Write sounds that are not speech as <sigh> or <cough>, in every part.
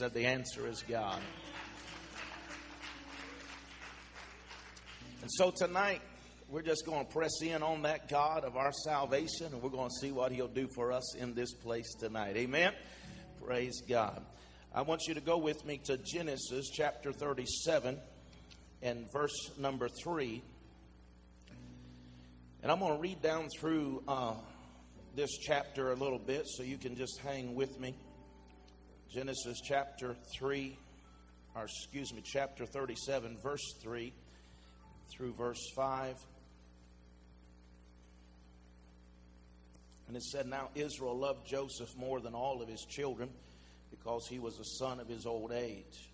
said the answer is God. And so tonight, we're just going to press in on that God of our salvation, and we're going to see what He'll do for us in this place tonight. Amen. Praise God. I want you to go with me to Genesis chapter 37 and verse number 3. And I'm going to read down through uh, this chapter a little bit so you can just hang with me. Genesis chapter 3, or excuse me, chapter 37, verse 3 through verse 5. And it said, Now Israel loved Joseph more than all of his children because he was a son of his old age.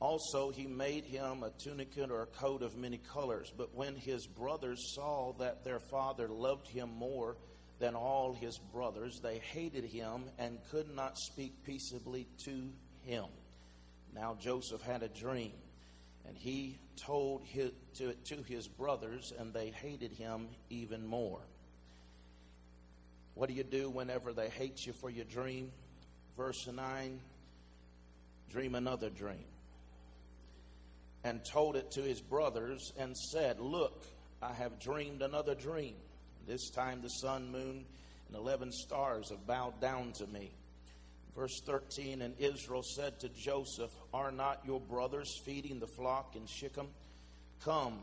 Also, he made him a tunicate or a coat of many colors. But when his brothers saw that their father loved him more than all his brothers, they hated him and could not speak peaceably to him. Now Joseph had a dream, and he told his, to, to his brothers, and they hated him even more. What do you do whenever they hate you for your dream? Verse 9 Dream another dream and told it to his brothers and said, Look, I have dreamed another dream. This time the sun, moon, and eleven stars have bowed down to me. Verse 13 And Israel said to Joseph, Are not your brothers feeding the flock in Shechem? Come,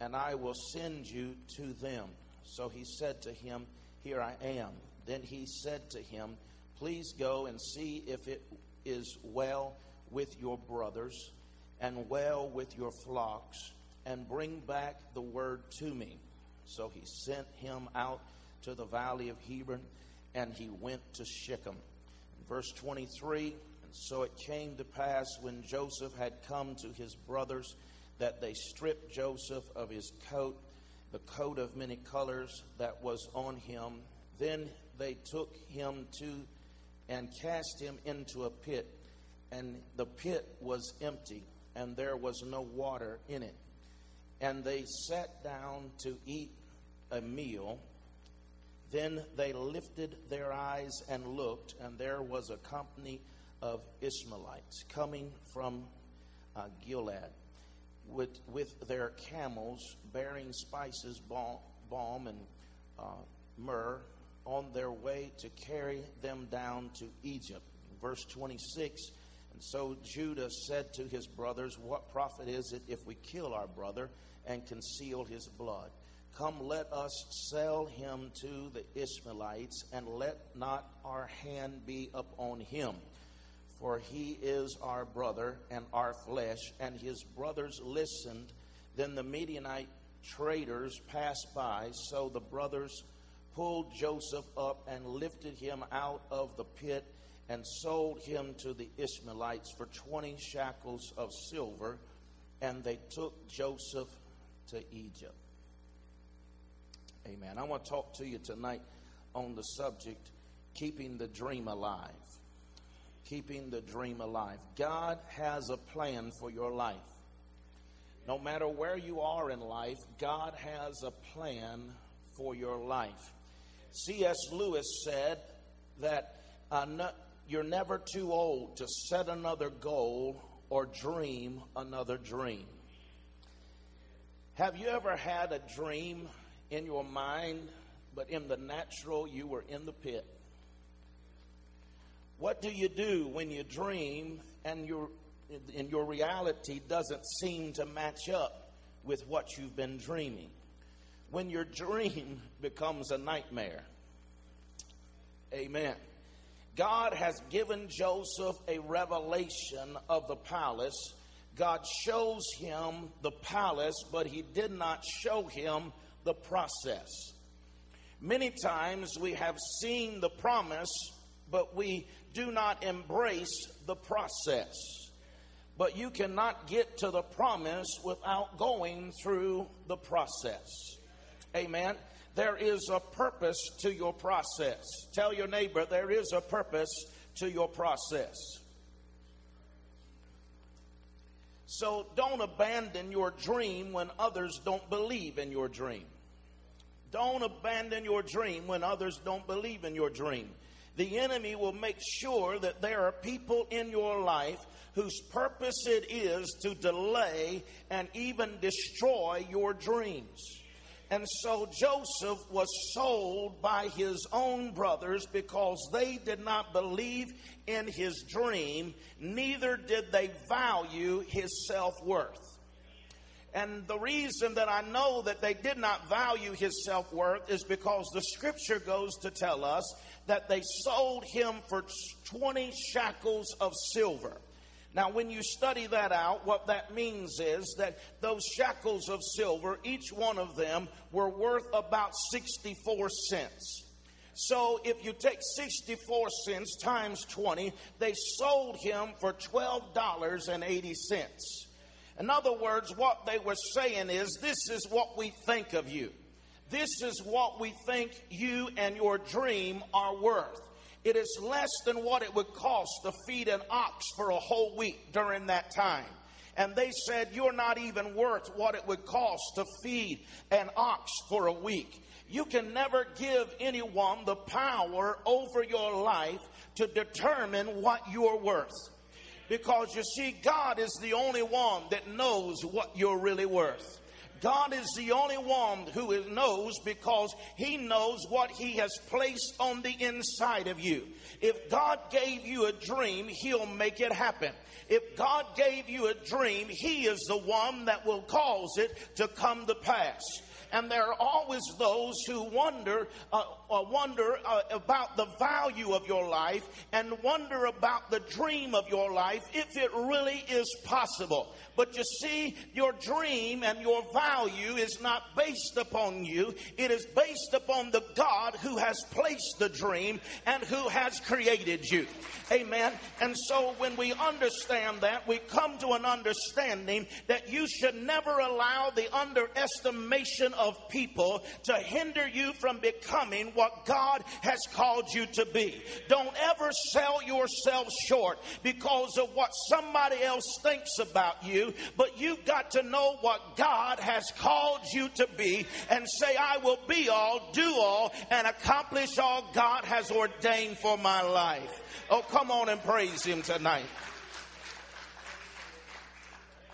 and I will send you to them. So he said to him, Here I am. Then he said to him, Please go and see if it is well with your brothers and well with your flocks, and bring back the word to me. So he sent him out to the valley of Hebron, and he went to Shechem. Verse 23 And so it came to pass when Joseph had come to his brothers that they stripped Joseph of his coat, the coat of many colors that was on him. Then they took him to and cast him into a pit, and the pit was empty and there was no water in it. And they sat down to eat a meal. Then they lifted their eyes and looked, and there was a company of Ishmaelites coming from uh, Gilead with, with their camels bearing spices, balm, balm and uh, myrrh on their way to carry them down to Egypt. Verse 26 and so Judah said to his brothers, What profit is it if we kill our brother and conceal his blood? Come, let us sell him to the Ishmaelites, and let not our hand be upon him. For he is our brother and our flesh. And his brothers listened. Then the Midianite traders passed by. So the brothers pulled Joseph up and lifted him out of the pit and sold him to the Ishmaelites for 20 shekels of silver, and they took Joseph to Egypt. Amen. I want to talk to you tonight on the subject keeping the dream alive. Keeping the dream alive. God has a plan for your life. No matter where you are in life, God has a plan for your life. C.S. Lewis said that uh, you're never too old to set another goal or dream another dream. Have you ever had a dream in your mind, but in the natural you were in the pit? What do you do when you dream and your in your reality doesn't seem to match up with what you've been dreaming? When your dream <laughs> becomes a nightmare. Amen. God has given Joseph a revelation of the palace. God shows him the palace, but he did not show him the process. Many times we have seen the promise, but we do not embrace the process. But you cannot get to the promise without going through the process. Amen. There is a purpose to your process. Tell your neighbor, there is a purpose to your process. So don't abandon your dream when others don't believe in your dream. Don't abandon your dream when others don't believe in your dream. The enemy will make sure that there are people in your life whose purpose it is to delay and even destroy your dreams. And so Joseph was sold by his own brothers because they did not believe in his dream, neither did they value his self worth. And the reason that I know that they did not value his self worth is because the scripture goes to tell us that they sold him for 20 shackles of silver. Now, when you study that out, what that means is that those shackles of silver, each one of them, were worth about 64 cents. So if you take 64 cents times 20, they sold him for $12.80. In other words, what they were saying is this is what we think of you. This is what we think you and your dream are worth. It is less than what it would cost to feed an ox for a whole week during that time. And they said, You're not even worth what it would cost to feed an ox for a week. You can never give anyone the power over your life to determine what you're worth. Because you see, God is the only one that knows what you're really worth. God is the only one who knows because He knows what He has placed on the inside of you. If God gave you a dream, He'll make it happen. If God gave you a dream, He is the one that will cause it to come to pass and there are always those who wonder uh, uh, wonder uh, about the value of your life and wonder about the dream of your life if it really is possible. But you see, your dream and your value is not based upon you. It is based upon the God who has placed the dream and who has created you. Amen. And so when we understand that, we come to an understanding that you should never allow the underestimation of people to hinder you from becoming what God has called you to be. Don't ever sell yourself short because of what somebody else thinks about you, but you've got to know what God has called you to be and say, I will be all, do all, and accomplish all God has ordained for my life. Oh, come on and praise Him tonight.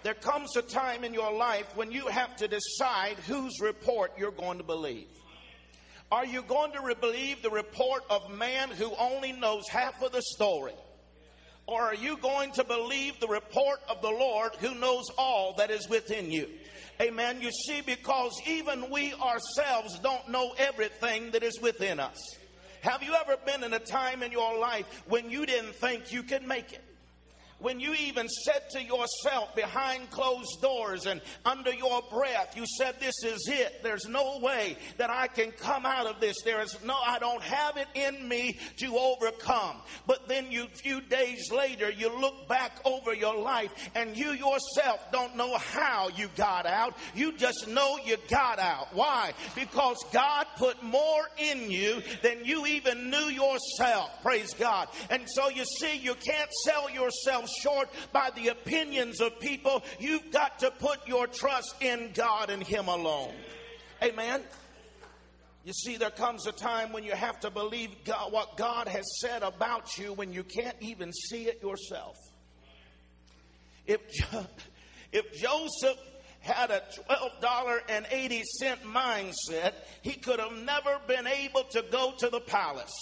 There comes a time in your life when you have to decide whose report you're going to believe. Are you going to believe the report of man who only knows half of the story? Or are you going to believe the report of the Lord who knows all that is within you? Amen. You see, because even we ourselves don't know everything that is within us. Have you ever been in a time in your life when you didn't think you could make it? When you even said to yourself behind closed doors and under your breath, you said, This is it. There's no way that I can come out of this. There is no, I don't have it in me to overcome. But then you, few days later, you look back over your life and you yourself don't know how you got out. You just know you got out. Why? Because God put more in you than you even knew yourself. Praise God. And so you see, you can't sell yourself short by the opinions of people. You've got to put your trust in God and Him alone. Amen. You see, there comes a time when you have to believe God, what God has said about you when you can't even see it yourself. If, if Joseph had a $12.80 mindset, he could have never been able to go to the palace.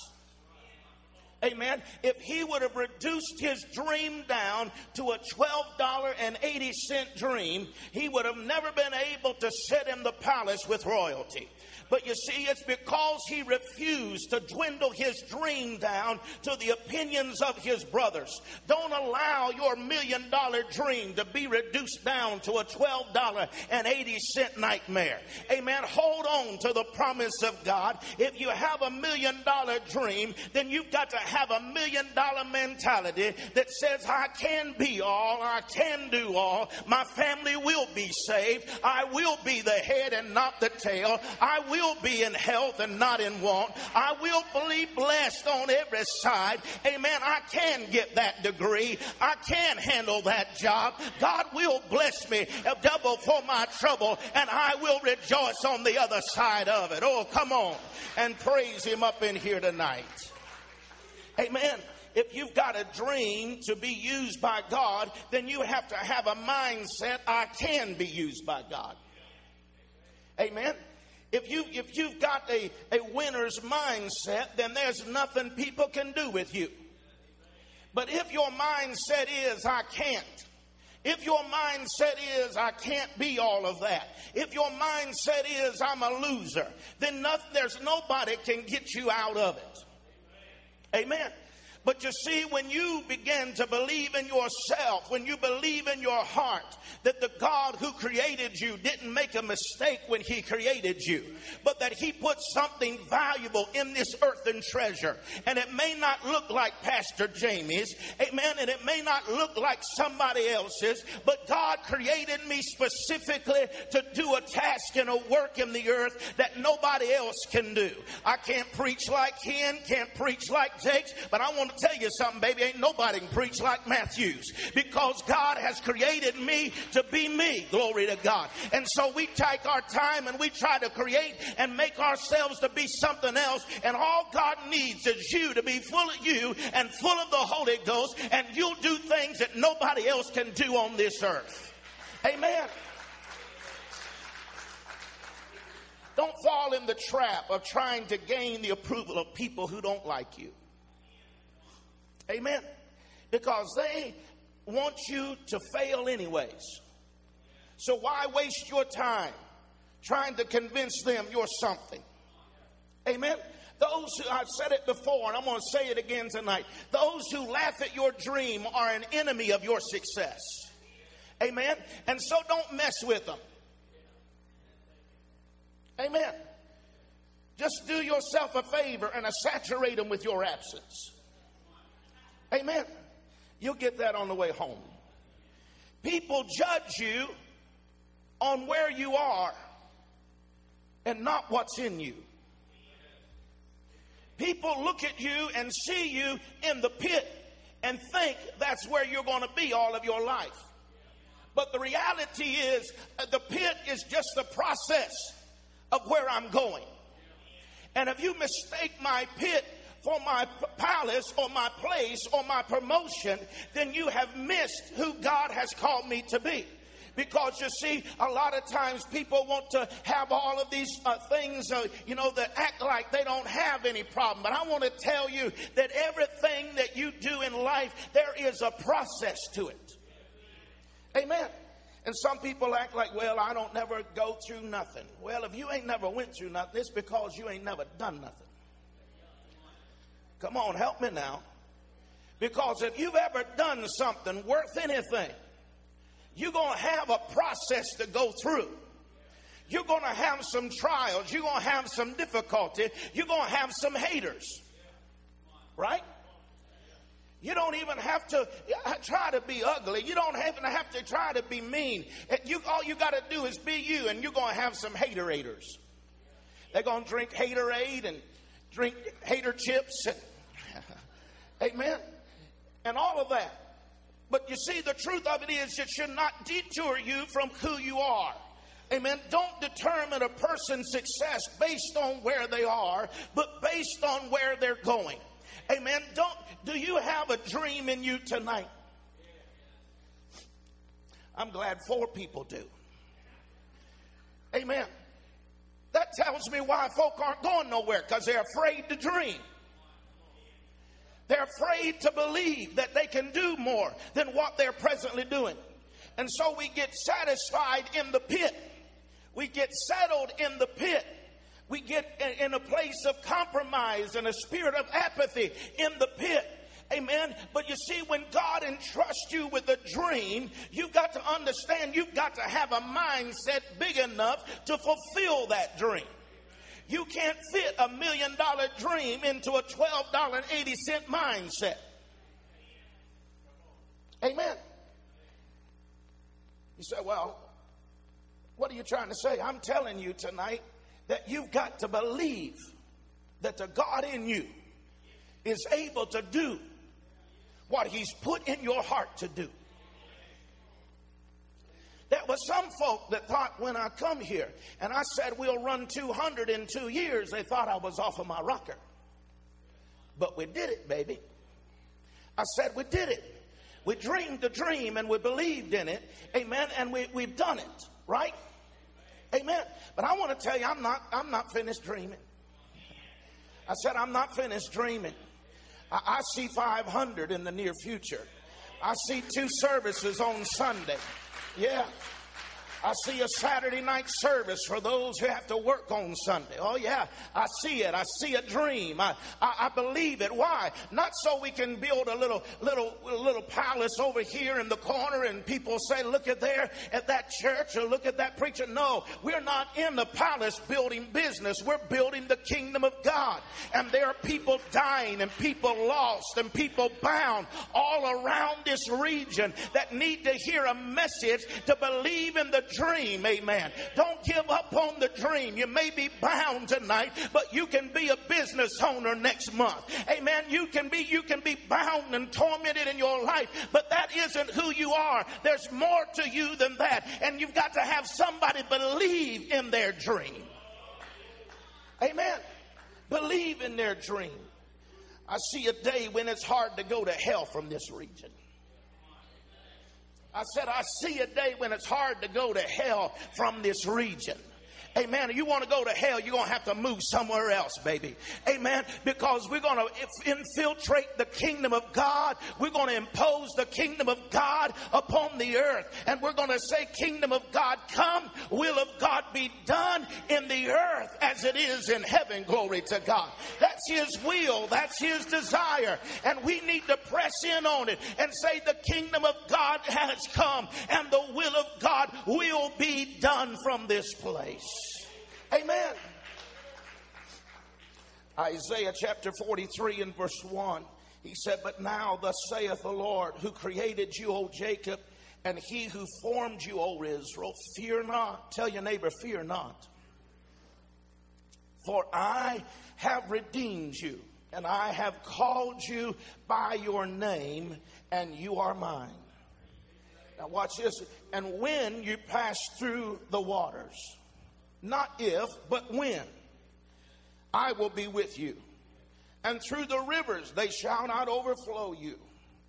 Amen. If he would have reduced his dream down to a $12.80 dream, he would have never been able to sit in the palace with royalty. But you see, it's because he refused to dwindle his dream down to the opinions of his brothers. Don't allow your million dollar dream to be reduced down to a $12.80 nightmare. Amen. Hold on to the promise of God. If you have a million dollar dream, then you've got to have a million dollar mentality that says, I can be all, I can do all, my family will be saved, I will be the head and not the tail, I will will be in health and not in want. I will be blessed on every side. Amen. I can get that degree. I can handle that job. God will bless me uh, double for my trouble and I will rejoice on the other side of it. Oh, come on and praise Him up in here tonight. Amen. If you've got a dream to be used by God, then you have to have a mindset I can be used by God. Amen. If you if you've got a, a winner's mindset, then there's nothing people can do with you. But if your mindset is I can't, if your mindset is, I can't be all of that. If your mindset is, I'm a loser, then nothing, there's nobody can get you out of it. Amen. But you see, when you begin to believe in yourself, when you believe in your heart that the God who created you didn't make a mistake when he created you, but that he put something valuable in this earthen treasure. And it may not look like Pastor Jamie's, amen, and it may not look like somebody else's, but God created me specifically to do a task and a work in the earth that nobody else can do. I can't preach like Ken, can't preach like Jakes, but I want to tell you something, baby. Ain't nobody can preach like Matthews because God has created me to be me. Glory to God. And so we take our time and we try to create and make ourselves to be something else. And all God needs is you to be full of you and full of the Holy Ghost. And you'll do things that nobody else can do on this earth. Amen. Don't fall in the trap of trying to gain the approval of people who don't like you. Amen. Because they want you to fail anyways. So why waste your time trying to convince them you're something? Amen. Those who, I've said it before and I'm going to say it again tonight. Those who laugh at your dream are an enemy of your success. Amen. And so don't mess with them. Amen. Just do yourself a favor and saturate them with your absence. Amen. You'll get that on the way home. People judge you on where you are and not what's in you. People look at you and see you in the pit and think that's where you're going to be all of your life. But the reality is, uh, the pit is just the process of where I'm going. And if you mistake my pit for my palace or my place or my promotion, then you have missed who God has called me to be. Because you see, a lot of times people want to have all of these uh, things, uh, you know, that act like they don't have any problem. But I want to tell you that everything that you do in life, there is a process to it. Amen. And some people act like, well, I don't never go through nothing. Well, if you ain't never went through nothing, it's because you ain't never done nothing. Come on, help me now. Because if you've ever done something worth anything, you're going to have a process to go through. You're going to have some trials. You're going to have some difficulty. You're going to have some haters. Right? You don't even have to try to be ugly. You don't even have to try to be mean. You, all you got to do is be you, and you're going to have some haterators. They're going to drink haterade and drink hater chips and Amen. And all of that. But you see, the truth of it is, it should not detour you from who you are. Amen. Don't determine a person's success based on where they are, but based on where they're going. Amen. Don't do you have a dream in you tonight? I'm glad four people do. Amen. That tells me why folk aren't going nowhere because they're afraid to dream. They're afraid to believe that they can do more than what they're presently doing. And so we get satisfied in the pit. We get settled in the pit. We get in a place of compromise and a spirit of apathy in the pit. Amen. But you see, when God entrusts you with a dream, you've got to understand you've got to have a mindset big enough to fulfill that dream. You can't fit a million dollar dream into a $12.80 mindset. Amen. You say, well, what are you trying to say? I'm telling you tonight that you've got to believe that the God in you is able to do what He's put in your heart to do. There was some folk that thought when I come here and I said we'll run 200 in two years, they thought I was off of my rocker. but we did it, baby. I said we did it. We dreamed the dream and we believed in it. Amen. And we, we've done it, right? Amen. But I want to tell you, I'm not, I'm not finished dreaming. I said, I'm not finished dreaming. I, I see 500 in the near future. I see two services on Sunday. Yeah. I see a Saturday night service for those who have to work on Sunday. Oh, yeah, I see it. I see a dream. I, I, I, believe it. Why? Not so we can build a little, little, little palace over here in the corner and people say, look at there at that church or look at that preacher. No, we're not in the palace building business. We're building the kingdom of God. And there are people dying and people lost and people bound all around this region that need to hear a message to believe in the dream. Amen. Don't give up on the dream. You may be bound tonight, but you can be a business owner next month. Amen. You can be you can be bound and tormented in your life, but that isn't who you are. There's more to you than that. And you've got to have somebody believe in their dream. Amen. Believe in their dream. I see a day when it's hard to go to hell from this region. I said, I see a day when it's hard to go to hell from this region. Amen. You want to go to hell, you're going to have to move somewhere else, baby. Amen. Because we're going to infiltrate the kingdom of God. We're going to impose the kingdom of God upon the earth. And we're going to say, Kingdom of God come, will of God be done in the earth as it is in heaven. Glory to God. That's His will. That's His desire. And we need to press in on it and say, The kingdom of God has come and the will of God will be done from this place. Amen. Isaiah chapter 43 and verse 1. He said, But now, thus saith the Lord, who created you, O Jacob, and he who formed you, O Israel, fear not. Tell your neighbor, fear not. For I have redeemed you, and I have called you by your name, and you are mine. Now, watch this. And when you pass through the waters, not if, but when. I will be with you. And through the rivers they shall not overflow you.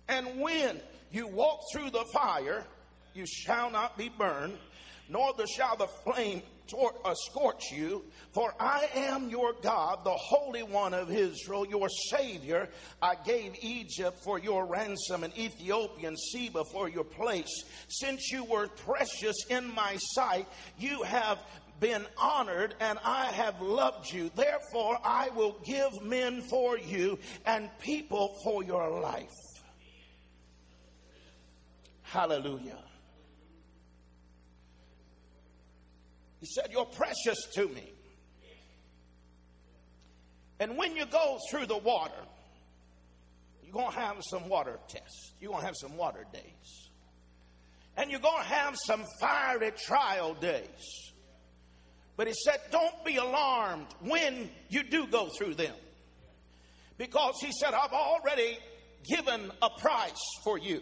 And when you walk through the fire, you shall not be burned, nor shall the flame uh, scorch you. For I am your God, the Holy One of Israel, your Savior. I gave Egypt for your ransom and Ethiopian Seba for your place. Since you were precious in my sight, you have been honored and I have loved you. Therefore, I will give men for you and people for your life. Hallelujah. He said, You're precious to me. And when you go through the water, you're going to have some water tests. You're going to have some water days. And you're going to have some fiery trial days. But he said, Don't be alarmed when you do go through them. Because he said, I've already given a price for you.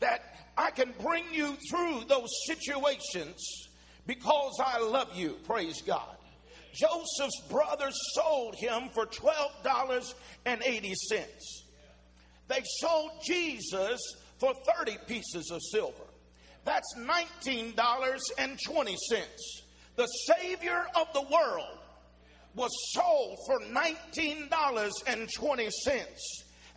That I can bring you through those situations because I love you. Praise God. Joseph's brothers sold him for $12.80. They sold Jesus for 30 pieces of silver. That's $19.20 the Savior of the world was sold for $19.20.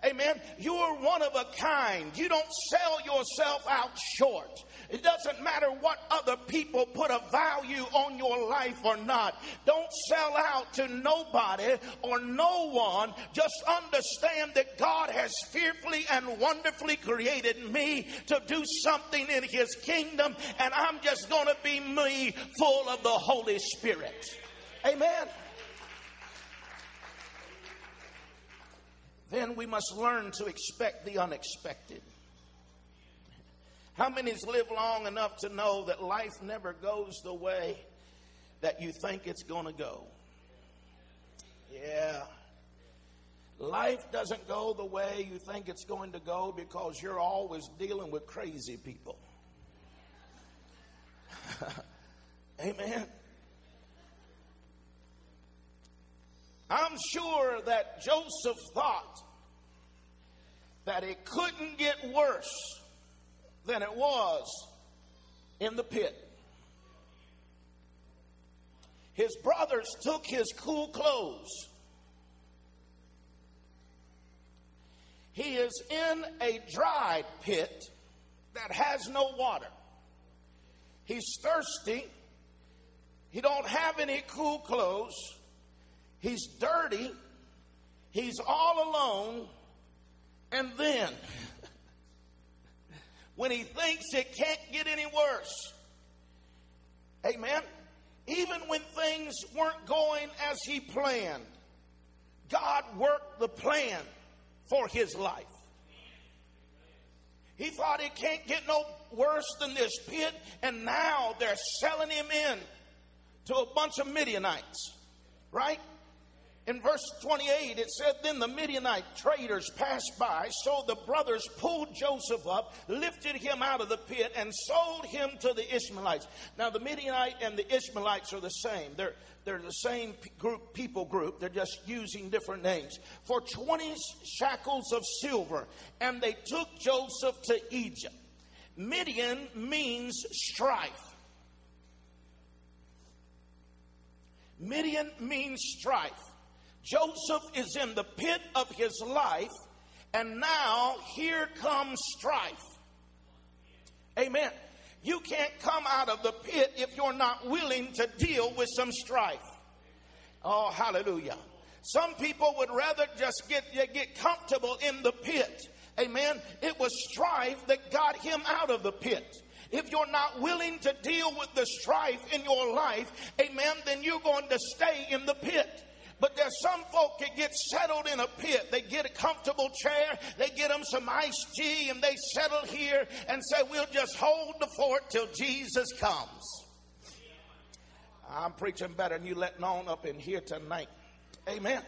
Amen. You are one of a kind. You don't sell yourself out short. It doesn't matter what other people put a value on your life or not. Don't sell out to nobody or no one. Just understand that God has fearfully and wonderfully created me to do something in His kingdom, and I'm just going to be me full of the Holy Spirit. Amen. Then we must learn to expect the unexpected. How many's lived long enough to know that life never goes the way that you think it's going to go? Yeah. Life doesn't go the way you think it's going to go because you're always dealing with crazy people. <laughs> Amen. I'm sure that Joseph thought that it couldn't get worse than it was in the pit. His brothers took his cool clothes. He is in a dry pit that has no water. He's thirsty. He don't have any cool clothes. He's dirty. He's all alone. And then, <laughs> when he thinks it can't get any worse, amen, even when things weren't going as he planned, God worked the plan for his life. He thought it can't get no worse than this pit, and now they're selling him in to a bunch of Midianites, right? In verse 28, it said, Then the Midianite traders passed by, so the brothers pulled Joseph up, lifted him out of the pit, and sold him to the Ishmaelites. Now, the Midianite and the Ishmaelites are the same. They're, they're the same group, people group. They're just using different names. For 20 shackles of silver, and they took Joseph to Egypt. Midian means strife. Midian means strife. Joseph is in the pit of his life, and now here comes strife. Amen. You can't come out of the pit if you're not willing to deal with some strife. Oh, hallelujah. Some people would rather just get, get comfortable in the pit. Amen. It was strife that got him out of the pit. If you're not willing to deal with the strife in your life, amen, then you're going to stay in the pit. But there's some folk that get settled in a pit. They get a comfortable chair, they get them some iced tea, and they settle here and say, We'll just hold the fort till Jesus comes. I'm preaching better than you letting on up in here tonight. Amen.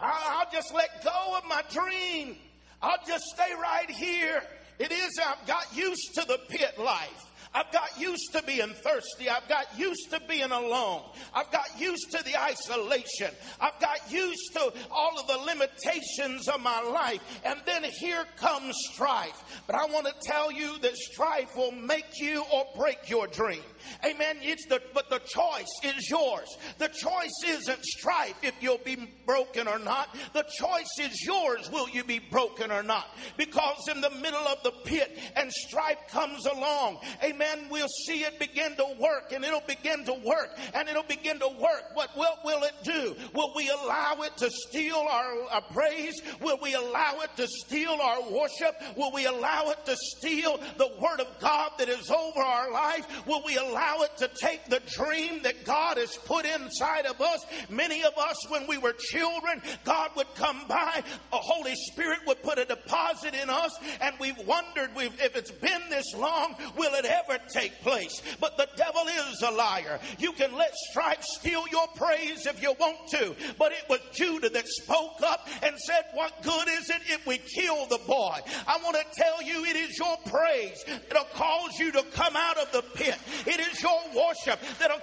I'll just let go of my dream. I'll just stay right here. It is, I've got used to the pit life. I've got used to being thirsty. I've got used to being alone. I've got used to the isolation. I've got used to all of the limitations of my life. And then here comes strife. But I want to tell you that strife will make you or break your dream. Amen. It's the, but the choice is yours. The choice isn't strife if you'll be broken or not. The choice is yours. Will you be broken or not? Because in the middle of the pit and strife comes along, amen, we'll see it begin to work and it'll begin to work and it'll begin to work. What will, it do? Will we allow it to steal our, our praise? Will we allow it to steal our worship? Will we allow it to steal the word of God that is over our life? Will we allow it to take the dream that God has put inside of us. Many of us, when we were children, God would come by, the Holy Spirit would put a deposit in us, and we've wondered if it's been this long, will it ever take place? But the devil is a liar. You can let strife steal your praise if you want to, but it was Judah that spoke up and said, What good is it if we kill the boy? I want to tell you, it is your praise that'll cause you to come out of the pit. It is is your worship that'll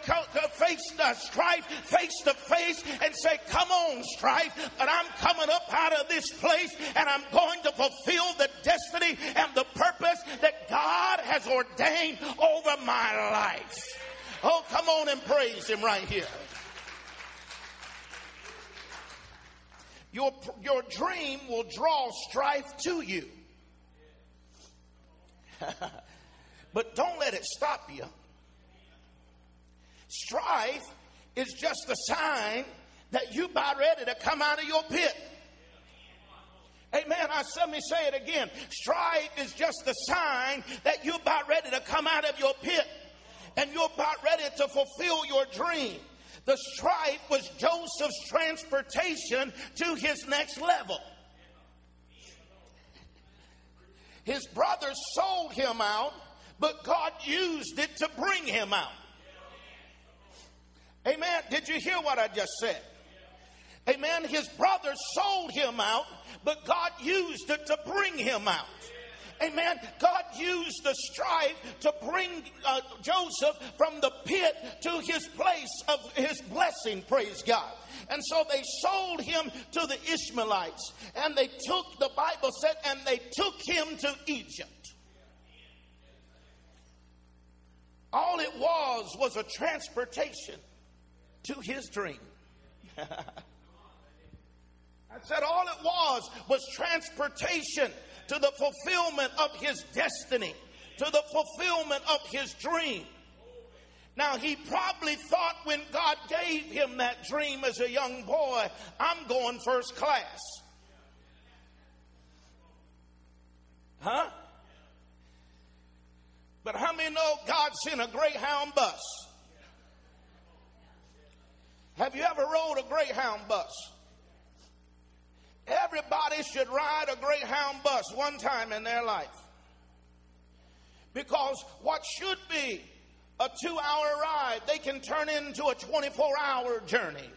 face the strife face to face and say, Come on, strife, but I'm coming up out of this place and I'm going to fulfill the destiny and the purpose that God has ordained over my life. Oh, come on and praise Him right here. Your, your dream will draw strife to you. <laughs> but don't let it stop you. Strife is just a sign that you about ready to come out of your pit. Amen. I let me say it again. Strife is just the sign that you're about ready to come out of your pit and you're about ready to fulfill your dream. The strife was Joseph's transportation to his next level. His brothers sold him out, but God used it to bring him out. Amen. Did you hear what I just said? Amen. His brothers sold him out, but God used it to bring him out. Amen. God used the strife to bring uh, Joseph from the pit to his place of his blessing, praise God. And so they sold him to the Ishmaelites. And they took, the Bible said, and they took him to Egypt. All it was was a transportation to his dream. <laughs> Said all it was was transportation to the fulfillment of his destiny, to the fulfillment of his dream. Now, he probably thought when God gave him that dream as a young boy, I'm going first class. Huh? But how many know God sent a Greyhound bus? Have you ever rode a Greyhound bus? Everybody should ride a Greyhound bus one time in their life. Because what should be a two hour ride, they can turn into a 24 hour journey.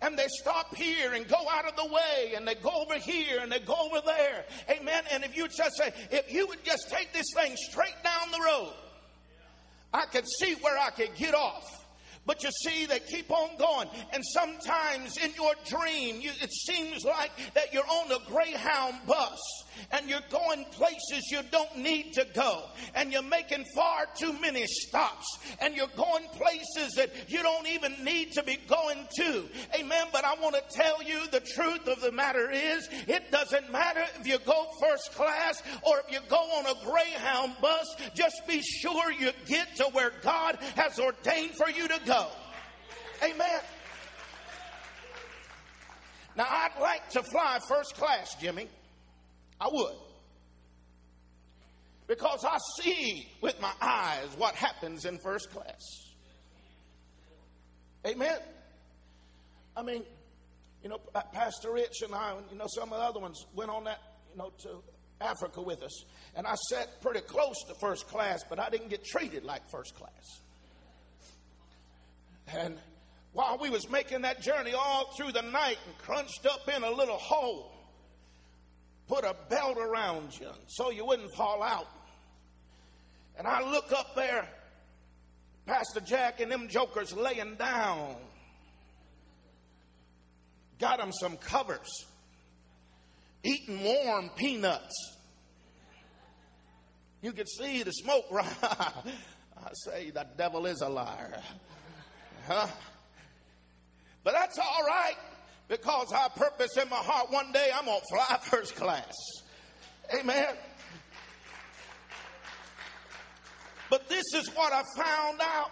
And they stop here and go out of the way and they go over here and they go over there. Amen. And if you just say, if you would just take this thing straight down the road, I could see where I could get off. But you see, they keep on going. And sometimes in your dream, you, it seems like that you're on a Greyhound bus and you're going places you don't need to go. And you're making far too many stops. And you're going places that you don't even need to be going to. Amen. But I want to tell you the truth of the matter is, it doesn't matter if you go first class or if you go on a Greyhound bus. Just be sure you get to where God has ordained for you to go. Amen. Now, I'd like to fly first class, Jimmy. I would. Because I see with my eyes what happens in first class. Amen. I mean, you know, Pastor Rich and I, and you know, some of the other ones went on that, you know, to Africa with us. And I sat pretty close to first class, but I didn't get treated like first class. And while we was making that journey all through the night and crunched up in a little hole, put a belt around you so you wouldn't fall out. And I look up there, Pastor Jack and them jokers laying down. Got them some covers, eating warm peanuts. You could see the smoke. <laughs> Right. I say, the devil is a liar. Huh? But that's all right because I purpose in my heart one day I'm going to fly <laughs> first class. Amen. But this is what I found out.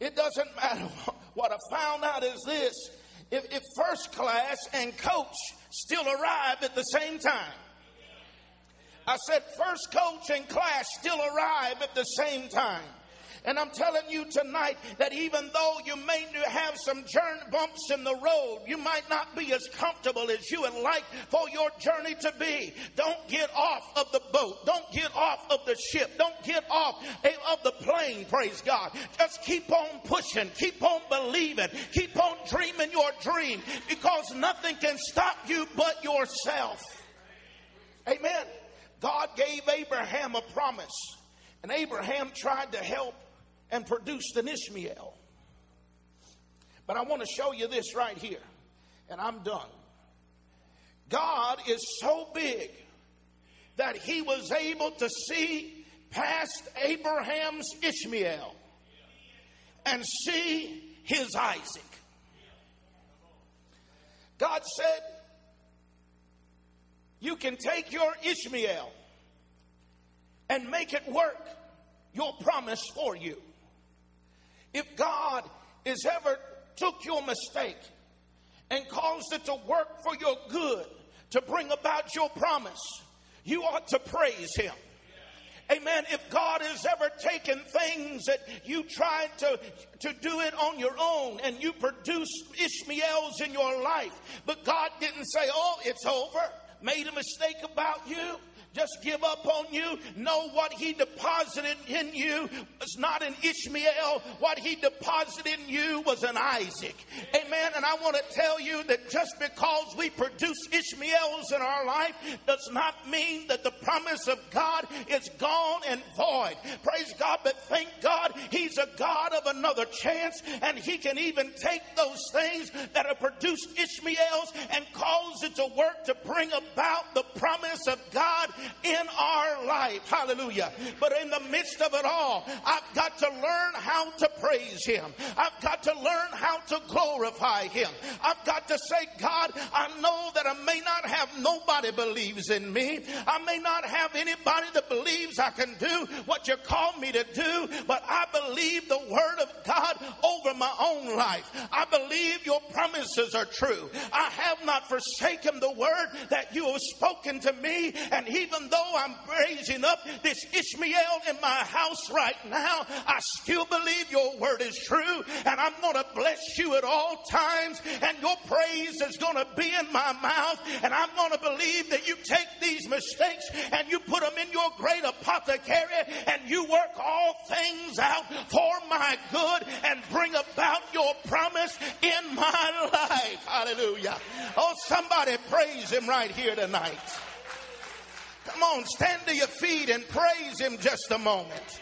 It doesn't matter. <laughs> What I found out is this if, if first class and coach still arrive at the same time, I said first coach and class still arrive at the same time. And I'm telling you tonight that even though you may have some journey bumps in the road, you might not be as comfortable as you would like for your journey to be. Don't get off of the boat. Don't get off of the ship. Don't get off of the plane, praise God. Just keep on pushing. Keep on believing. Keep on dreaming your dream because nothing can stop you but yourself. Amen. God gave Abraham a promise, and Abraham tried to help and produced an Ishmael. But I want to show you this right here, and I'm done. God is so big that he was able to see past Abraham's Ishmael and see his Isaac. God said, You can take your Ishmael and make it work your promise for you. If God has ever took your mistake and caused it to work for your good, to bring about your promise, you ought to praise Him. Amen. If God has ever taken things that you tried to, to do it on your own and you produced Ishmaels in your life, but God didn't say, oh, it's over, made a mistake about you, just give up on you. Know what he deposited in you was not an Ishmael. What he deposited in you was an Isaac. Amen. And I want to tell you that just because we produce Ishmaels in our life does not mean that the promise of God is gone and void. Praise God. But thank God he's a God of another chance and he can even take those things that have produced Ishmaels and cause it to work to bring about the promise of God in our life. Hallelujah. But in the midst of it all, I've got to learn how to praise Him. I've got to learn how to glorify Him. I've got to say, God, I know that I may not have nobody believes in me. I may not have anybody that believes I can do what you call me to do, but I believe the word of God over my own life. I believe your promises are true. I have not forsaken the word that you have spoken to me, and even though I'm raising up this Ishmael in my house right now, I still believe your word is true, and I'm going to bless you at all times, and your praise is going to be in my mouth, and I'm going to believe that you take these mistakes and you put them in your great apothecary, and you work all things out for my good and bring about your promise in my life. Hallelujah. Oh, somebody praise him right here tonight. Come on, stand to your feet and praise Him just a moment.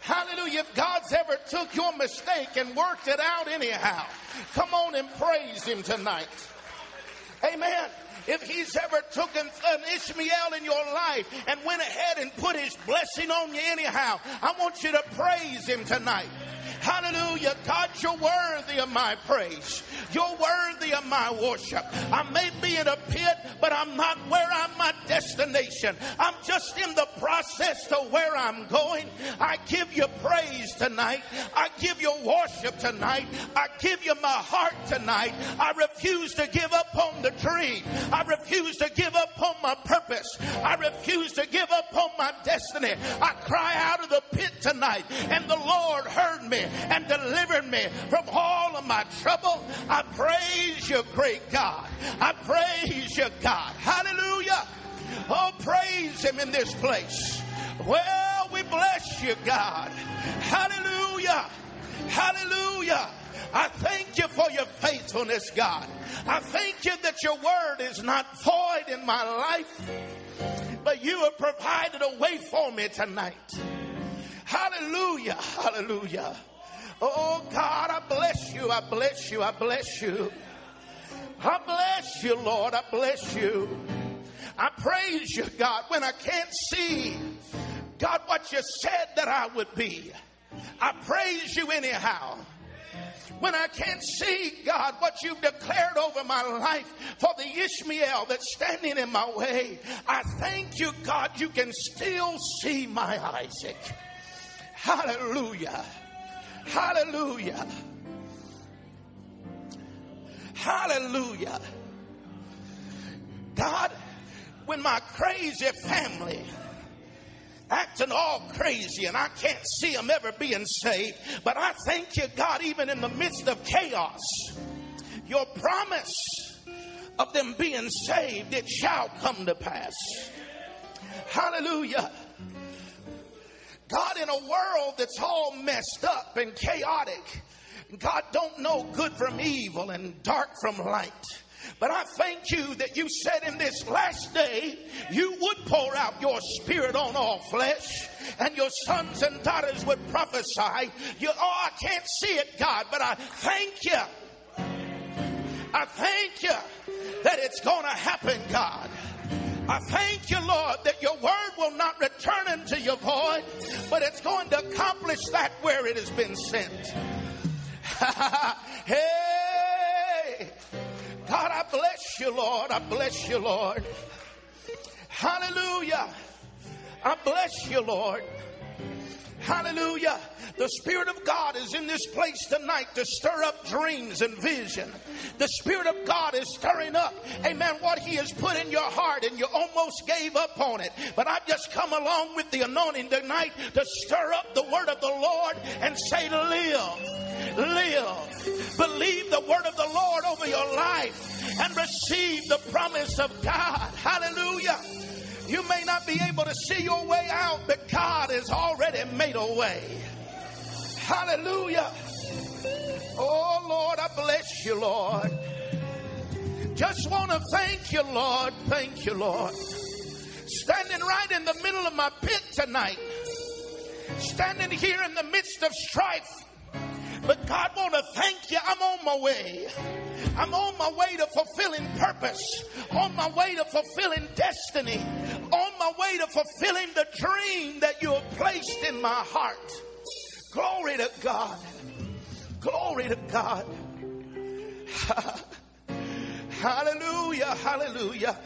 Hallelujah. If God's ever took your mistake and worked it out anyhow, come on and praise Him tonight. Amen. If He's ever took an, an Ishmael in your life and went ahead and put His blessing on you anyhow, I want you to praise Him tonight. Hallelujah. God, you're worthy of my praise. You're worthy of my worship. I may be in a pit, but I'm not where I'm my destination. I'm just in the process to where I'm going. I give you praise tonight. I give you worship tonight. I give you my heart tonight. I refuse to give up on the dream. I refuse to give up on my purpose. I refuse to give up on my destiny. I cry out of the pit tonight, and the Lord heard me and delivered me from all of my trouble. I praise you, great God. I praise you, God. Hallelujah. Oh, praise Him in this place. Well, we bless you, God. Hallelujah. Hallelujah. I thank you for your faithfulness, God. I thank you that your word is not void in my life, but you have provided a way for me tonight. Hallelujah. Hallelujah. Oh God, I bless you. I bless you. I bless you. I bless you, Lord. I bless you. I praise you, God, when I can't see, God, what you said that I would be. I praise you anyhow. When I can't see, God, what you've declared over my life for the Ishmael that's standing in my way, I thank you, God, you can still see my Isaac. Hallelujah. Hallelujah. Hallelujah. God, when my crazy family acting all crazy and I can't see them ever being saved, but I thank you, God, even in the midst of chaos, your promise of them being saved, it shall come to pass. Hallelujah. God, in a world that's all messed up and chaotic, God don't know good from evil and dark from light. But I thank you that you said in this last day you would pour out your spirit on all flesh and your sons and daughters would prophesy. You, oh, I can't see it, God, but I thank you. I thank you that it's going to happen, God. I thank you, Lord, that your word will not return into your void, but it's going to accomplish that where it has been sent. <laughs> hey, God, I bless you, Lord. I bless you, Lord. Hallelujah. I bless you, Lord. Hallelujah. The Spirit of God is in this place tonight to stir up dreams and vision. The Spirit of God is stirring up, amen, what He has put in your heart and you almost gave up on it. But I've just come along with the anointing tonight to stir up the word of the Lord and say, Live, live. Believe the word of the Lord over your life and receive the promise of God. Hallelujah. You may not be able to see your way out, but God has already made a way. Hallelujah. Oh, Lord, I bless you, Lord. Just want to thank you, Lord. Thank you, Lord. Standing right in the middle of my pit tonight. Standing here in the midst of strife. But God want to thank you. I'm on my way. I'm on my way to fulfilling purpose, on my way to fulfilling destiny, on my way to fulfilling the dream that you have placed in my heart. Glory to God. Glory to God. <laughs> Hallelujah. Hallelujah.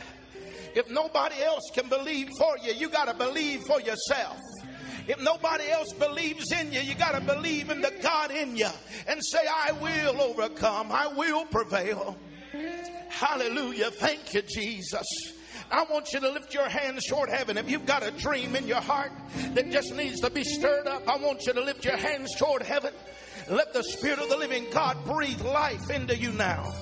If nobody else can believe for you, you got to believe for yourself. If nobody else believes in you, you got to believe in the God in you and say, I will overcome, I will prevail. Hallelujah. Thank you, Jesus. I want you to lift your hands toward heaven. If you've got a dream in your heart that just needs to be stirred up, I want you to lift your hands toward heaven. Let the Spirit of the living God breathe life into you now.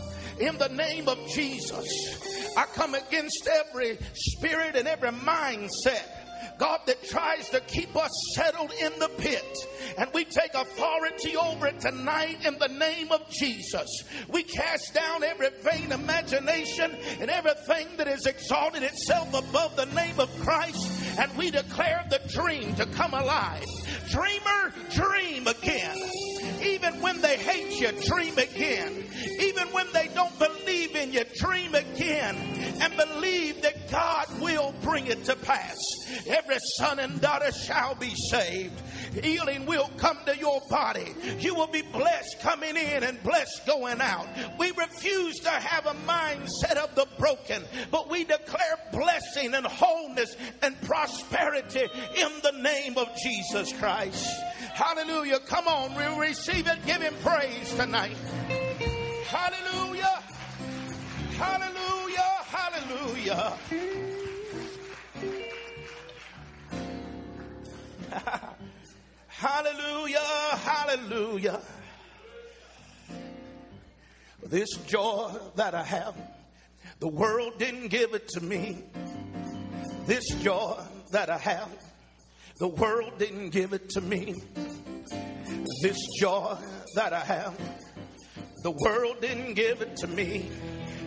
In the name of Jesus, I come against every spirit and every mindset God, that tries to keep us settled in the pit. And we take authority over it tonight in the name of Jesus. We cast down every vain imagination and everything that has exalted itself above the name of Christ. And we declare the dream to come alive. Dreamer, dream again. Even when they hate you, dream again. Even when they don't believe in you, dream again. And believe that God will bring it to pass. Every son and daughter shall be saved. Healing will come to your body. You will be blessed coming in and blessed going out. We refuse to have a mindset of the broken, but we declare blessing and wholeness and prosperity in the name of Jesus Christ. Hallelujah. Come on, we receive it. Give him praise tonight. Hallelujah. Hallelujah. Hallelujah. <laughs> hallelujah. Hallelujah. This joy that I have, the world didn't give it to me. This joy that I have, the world didn't give it to me. This joy that I have, the world didn't give it to me.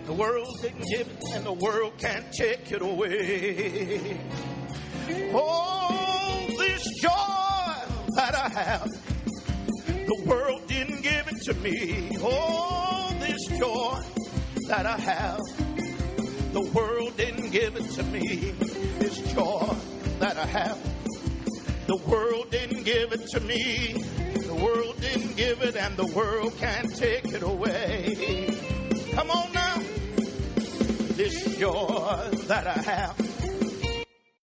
The world didn't give it, and the world can't take it away. Oh, this joy that I have, the world didn't give it to me. Oh, this joy that I have, the world didn't give it to me. This joy that I have, the world didn't give it to me. The world didn't give it, and the world can't take it away. Come on now. This joy that I have